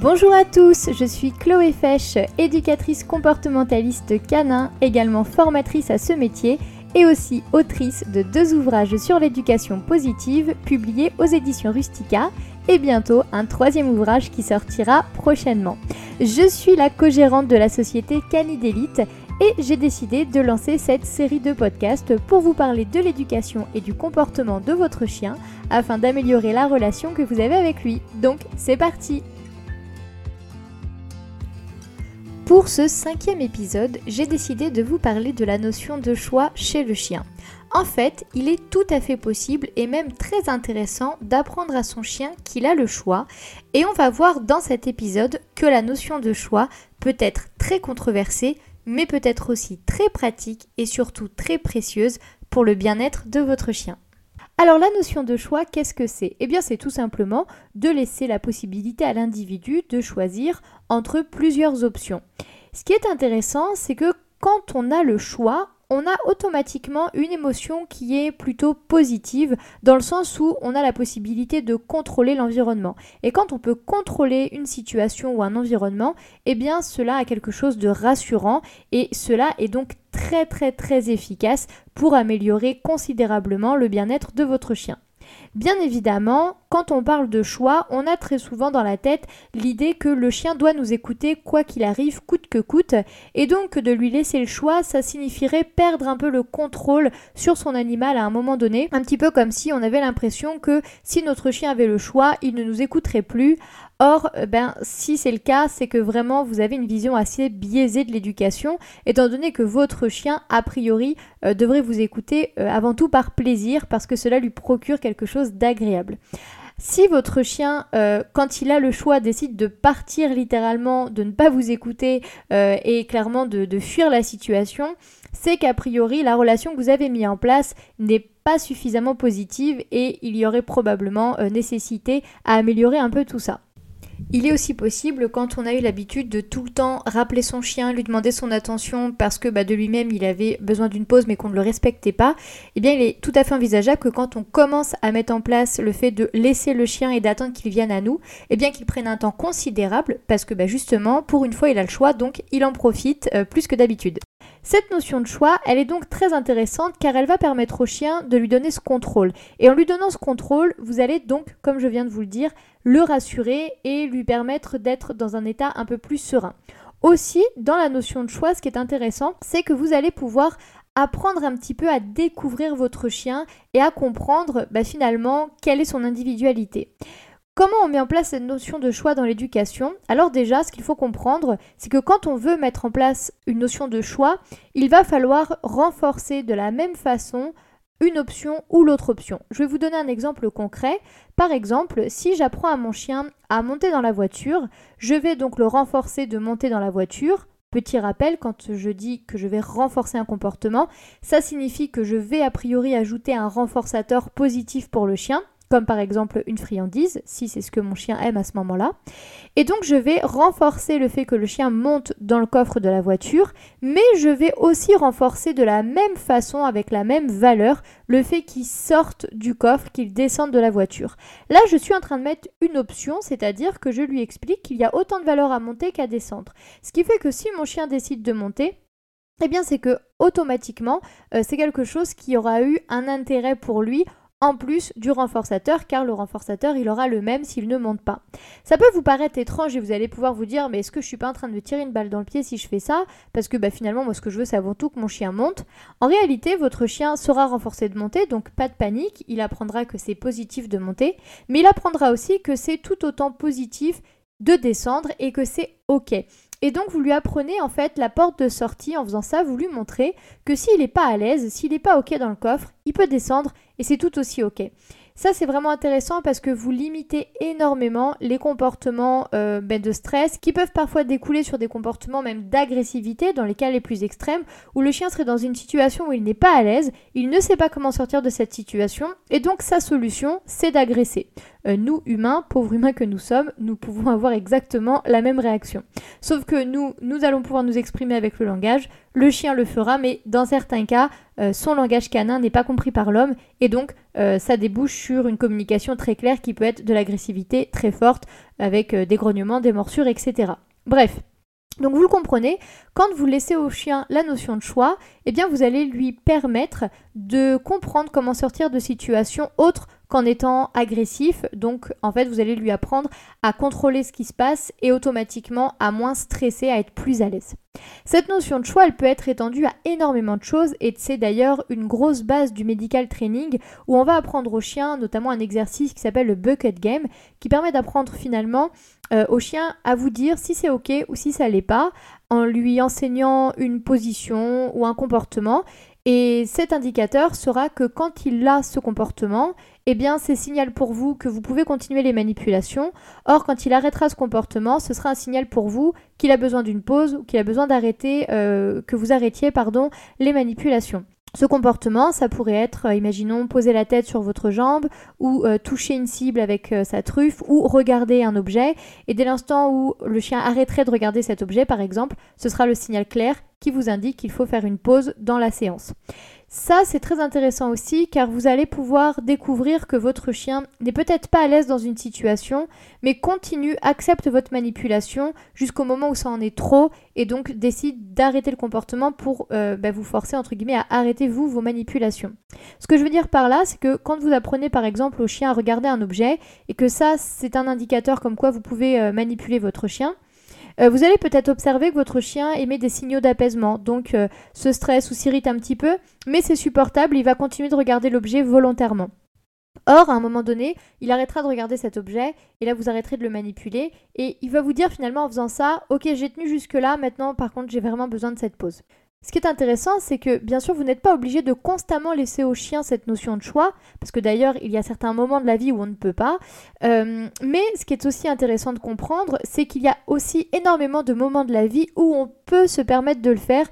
Bonjour à tous, je suis Chloé Fesch, éducatrice comportementaliste canin, également formatrice à ce métier et aussi autrice de deux ouvrages sur l'éducation positive publiés aux éditions Rustica et bientôt un troisième ouvrage qui sortira prochainement. Je suis la co-gérante de la société Canidélite et j'ai décidé de lancer cette série de podcasts pour vous parler de l'éducation et du comportement de votre chien afin d'améliorer la relation que vous avez avec lui. Donc c'est parti Pour ce cinquième épisode, j'ai décidé de vous parler de la notion de choix chez le chien. En fait, il est tout à fait possible et même très intéressant d'apprendre à son chien qu'il a le choix et on va voir dans cet épisode que la notion de choix peut être très controversée mais peut être aussi très pratique et surtout très précieuse pour le bien-être de votre chien. Alors la notion de choix, qu'est-ce que c'est? Eh bien c'est tout simplement de laisser la possibilité à l'individu de choisir entre plusieurs options. Ce qui est intéressant, c'est que quand on a le choix, on a automatiquement une émotion qui est plutôt positive dans le sens où on a la possibilité de contrôler l'environnement. Et quand on peut contrôler une situation ou un environnement, eh bien cela a quelque chose de rassurant et cela est donc très très efficace pour améliorer considérablement le bien-être de votre chien. Bien évidemment, quand on parle de choix, on a très souvent dans la tête l'idée que le chien doit nous écouter quoi qu'il arrive, coûte que coûte, et donc de lui laisser le choix, ça signifierait perdre un peu le contrôle sur son animal à un moment donné, un petit peu comme si on avait l'impression que si notre chien avait le choix, il ne nous écouterait plus, Or, euh, ben, si c'est le cas, c'est que vraiment vous avez une vision assez biaisée de l'éducation, étant donné que votre chien, a priori, euh, devrait vous écouter euh, avant tout par plaisir, parce que cela lui procure quelque chose d'agréable. Si votre chien, quand il a le choix, décide de partir littéralement, de ne pas vous écouter et clairement de, fuir la situation, c'est qu'a priori la relation que vous avez mise en place n'est pas suffisamment positive et il y aurait probablement nécessité à améliorer un peu tout ça. Il est aussi possible quand on a eu l'habitude de tout le temps rappeler son chien, lui demander son attention parce que bah, de lui-même il avait besoin d'une pause mais qu'on ne le respectait pas, eh bien il est tout à fait envisageable que quand on commence à mettre en place le fait de laisser le chien et d'attendre qu'il vienne à nous, eh bien qu'il prenne un temps considérable parce que bah, justement pour une fois il a le choix donc il en profite euh, plus que d'habitude. Cette notion de choix, elle est donc très intéressante car elle va permettre au chien de lui donner ce contrôle. Et en lui donnant ce contrôle, vous allez donc, comme je viens de vous le dire, le rassurer et lui permettre d'être dans un état un peu plus serein. Aussi, dans la notion de choix, ce qui est intéressant, c'est que vous allez pouvoir apprendre un petit peu à découvrir votre chien et à comprendre bah, finalement quelle est son individualité. Comment on met en place cette notion de choix dans l'éducation? Alors déjà, ce qu'il faut comprendre, c'est que quand on veut mettre en place une notion de choix, il va falloir renforcer de la même façon une option ou l'autre option. Je vais vous donner un exemple concret. Par exemple, si j'apprends à mon chien à monter dans la voiture, je vais donc le renforcer de monter dans la voiture. Petit rappel, quand je dis que je vais renforcer un comportement, ça signifie que je vais a priori ajouter un renforçateur positif pour le chien comme par exemple une friandise, si c'est ce que mon chien aime à ce moment-là. Et donc je vais renforcer le fait que le chien monte dans le coffre de la voiture, mais je vais aussi renforcer de la même façon, avec la même valeur, le fait qu'il sorte du coffre, qu'il descende de la voiture. Là, je suis en train de mettre une option, c'est-à-dire que je lui explique qu'il y a autant de valeur à monter qu'à descendre. Ce qui fait que si mon chien décide de monter, eh bien c'est que automatiquement euh, c'est quelque chose qui aura eu un intérêt pour lui en plus du renforçateur, car le renforçateur, il aura le même s'il ne monte pas. Ça peut vous paraître étrange et vous allez pouvoir vous dire, mais est-ce que je suis pas en train de me tirer une balle dans le pied si je fais ça? Parce que bah, finalement, moi, ce que je veux, c'est avant tout que mon chien monte. En réalité, votre chien sera renforcé de monter, donc pas de panique, il apprendra que c'est positif de monter, mais il apprendra aussi que c'est tout autant positif de descendre et que c'est OK. Et donc vous lui apprenez en fait la porte de sortie en faisant ça, vous lui montrez que s'il n'est pas à l'aise, s'il n'est pas OK dans le coffre, il peut descendre et c'est tout aussi OK. Ça, c'est vraiment intéressant parce que vous limitez énormément les comportements euh, ben, de stress qui peuvent parfois découler sur des comportements même d'agressivité dans les cas les plus extrêmes où le chien serait dans une situation où il n'est pas à l'aise, il ne sait pas comment sortir de cette situation et donc sa solution, c'est d'agresser. Euh, nous humains, pauvres humains que nous sommes, nous pouvons avoir exactement la même réaction. Sauf que nous, nous allons pouvoir nous exprimer avec le langage, le chien le fera, mais dans certains cas, euh, son langage canin n'est pas compris par l'homme, et donc ça débouche sur une communication très claire qui peut être de l'agressivité très forte, avec des grognements, des morsures, etc. Bref, donc vous le comprenez, quand vous laissez au chien la notion de choix, eh bien vous allez lui permettre de comprendre comment sortir de situations autres qu'en étant agressif. Donc en fait, vous allez lui apprendre à contrôler ce qui se passe et automatiquement à moins stresser, à être plus à l'aise. Cette notion de choix, elle peut être étendue à énormément de choses et c'est d'ailleurs une grosse base du medical training où on va apprendre au chien notamment un exercice qui s'appelle le bucket game qui permet d'apprendre finalement euh, au chien à vous dire si c'est ok ou si ça l'est pas en lui enseignant une position ou un comportement et cet indicateur sera que quand il a ce comportement, eh bien c'est signal pour vous que vous pouvez continuer les manipulations. Or, quand il arrêtera ce comportement, ce sera un signal pour vous qu'il a besoin d'une pause ou qu'il a besoin d'arrêter, euh, que vous arrêtiez pardon, les manipulations. Ce comportement, ça pourrait être, euh, imaginons, poser la tête sur votre jambe ou euh, toucher une cible avec sa truffe ou regarder un objet. Et dès l'instant où le chien arrêterait de regarder cet objet, par exemple, ce sera le signal clair qui vous indique qu'il faut faire une pause dans la séance. Ça, c'est très intéressant aussi car vous allez pouvoir découvrir que votre chien n'est peut-être pas à l'aise dans une situation, mais continue, accepte votre manipulation jusqu'au moment où ça en est trop et donc décide d'arrêter le comportement pour euh, bah, vous forcer, entre guillemets, à arrêter vous vos manipulations. Ce que je veux dire par là, c'est que quand vous apprenez par exemple au chien à regarder un objet et que ça, c'est un indicateur comme quoi vous pouvez euh, manipuler votre chien, euh, vous allez peut-être observer que votre chien émet des signaux d'apaisement, donc euh, se stresse ou s'irrite un petit peu, mais c'est supportable, il va continuer de regarder l'objet volontairement. Or, à un moment donné, il arrêtera de regarder cet objet, et là vous arrêterez de le manipuler, et il va vous dire finalement en faisant ça, ok j'ai tenu jusque-là, maintenant par contre j'ai vraiment besoin de cette pause. Ce qui est intéressant, c'est que bien sûr, vous n'êtes pas obligé de constamment laisser au chien cette notion de choix, parce que d'ailleurs, il y a certains moments de la vie où on ne peut pas. Euh, mais ce qui est aussi intéressant de comprendre, c'est qu'il y a aussi énormément de moments de la vie où on peut se permettre de le faire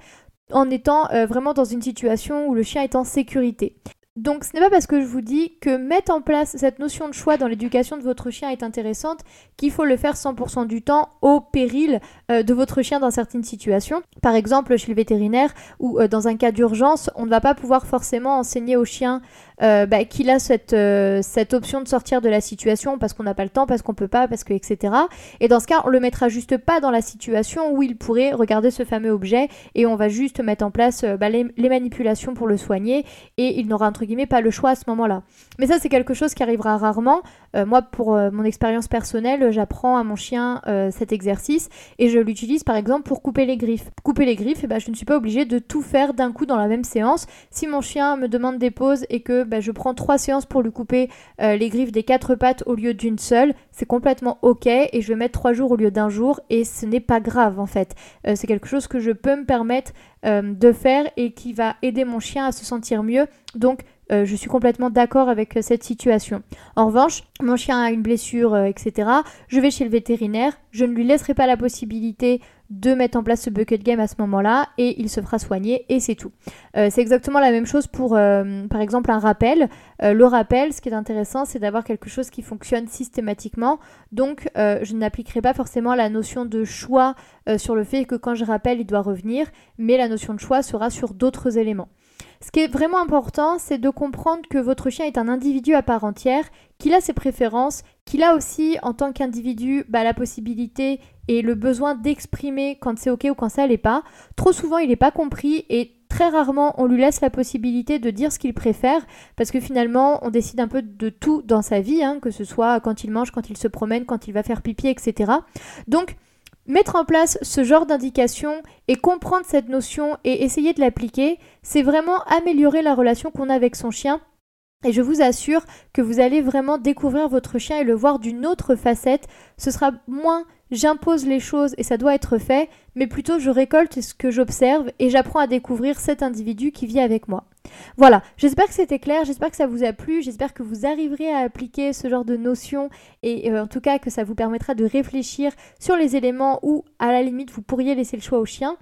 en étant euh, vraiment dans une situation où le chien est en sécurité. Donc ce n'est pas parce que je vous dis que mettre en place cette notion de choix dans l'éducation de votre chien est intéressante qu'il faut le faire 100% du temps au péril euh, de votre chien dans certaines situations. Par exemple chez le vétérinaire ou euh, dans un cas d'urgence, on ne va pas pouvoir forcément enseigner au chien euh, bah, qu'il a cette, euh, cette option de sortir de la situation parce qu'on n'a pas le temps, parce qu'on peut pas, parce que etc. Et dans ce cas, on le mettra juste pas dans la situation où il pourrait regarder ce fameux objet et on va juste mettre en place euh, bah, les, manipulations pour le soigner et il n'aura entre guillemets pas le choix à ce moment-là. Mais ça, c'est quelque chose qui arrivera rarement. Moi, pour mon expérience personnelle, j'apprends à mon chien cet exercice et je l'utilise par exemple pour couper les griffes. Couper les griffes, eh ben, je ne suis pas obligée de tout faire d'un coup dans la même séance. Si mon chien me demande des pauses et que bah, je prends trois séances pour lui couper euh, les griffes des quatre pattes au lieu d'une seule. C'est complètement ok et je vais mettre trois jours au lieu d'un jour et ce n'est pas grave en fait. Euh, c'est quelque chose que je peux me permettre euh, de faire et qui va aider mon chien à se sentir mieux. Donc je suis complètement d'accord avec cette situation. En revanche, mon chien a une blessure, etc. Je vais chez le vétérinaire. Je ne lui laisserai pas la possibilité de mettre en place ce bucket game à ce moment-là et il se fera soigner et c'est tout. Euh, c'est exactement la même chose pour euh, par exemple un rappel. Euh, le rappel, ce qui est intéressant, c'est d'avoir quelque chose qui fonctionne systématiquement. Donc je n'appliquerai pas forcément la notion de choix sur le fait que quand je rappelle, il doit revenir, mais la notion de choix sera sur d'autres éléments. Ce qui est vraiment important, c'est de comprendre que votre chien est un individu à part entière, qu'il a ses préférences, qu'il a aussi en tant qu'individu bah, la possibilité et le besoin d'exprimer quand c'est ok ou quand ça l'est pas. Trop souvent, il n'est pas compris et très rarement on lui laisse la possibilité de dire ce qu'il préfère parce que finalement on décide un peu de tout dans sa vie, hein, que ce soit quand il mange, quand il se promène, quand il va faire pipi, etc. Donc Mettre en place ce genre d'indication et comprendre cette notion et essayer de l'appliquer, c'est vraiment améliorer la relation qu'on a avec son chien. Et je vous assure que vous allez vraiment découvrir votre chien et le voir d'une autre facette. Ce sera moins j'impose les choses et ça doit être fait, mais plutôt je récolte ce que j'observe et j'apprends à découvrir cet individu qui vit avec moi. Voilà, j'espère que c'était clair, j'espère que ça vous a plu, j'espère que vous arriverez à appliquer ce genre de notions et euh, en tout cas que ça vous permettra de réfléchir sur les éléments où à la limite vous pourriez laisser le choix au chien.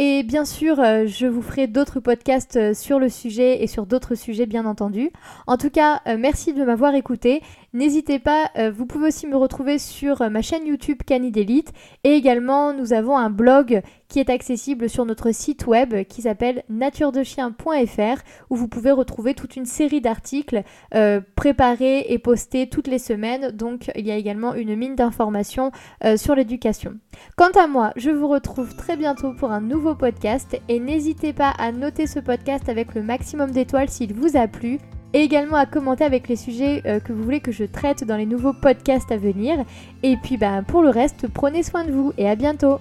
Et bien sûr, euh, je vous ferai d'autres podcasts euh, sur le sujet et sur d'autres sujets, bien entendu. En tout cas, merci de m'avoir écouté N'hésitez pas, euh, vous pouvez aussi me retrouver sur euh, ma chaîne YouTube Canid Elite et également nous avons un blog qui est accessible sur notre site web qui s'appelle naturedechien.fr où vous pouvez retrouver toute une série d'articles euh, préparés et postés toutes les semaines. Donc il y a également une mine d'informations sur l'éducation. Quant à moi, je vous retrouve très bientôt pour un nouveau podcast et n'hésitez pas à noter ce podcast avec le maximum d'étoiles s'il vous a plu et également à commenter avec les sujets euh, que vous voulez que je traite dans les nouveaux podcasts à venir. Et puis bah, pour le reste, prenez soin de vous et à bientôt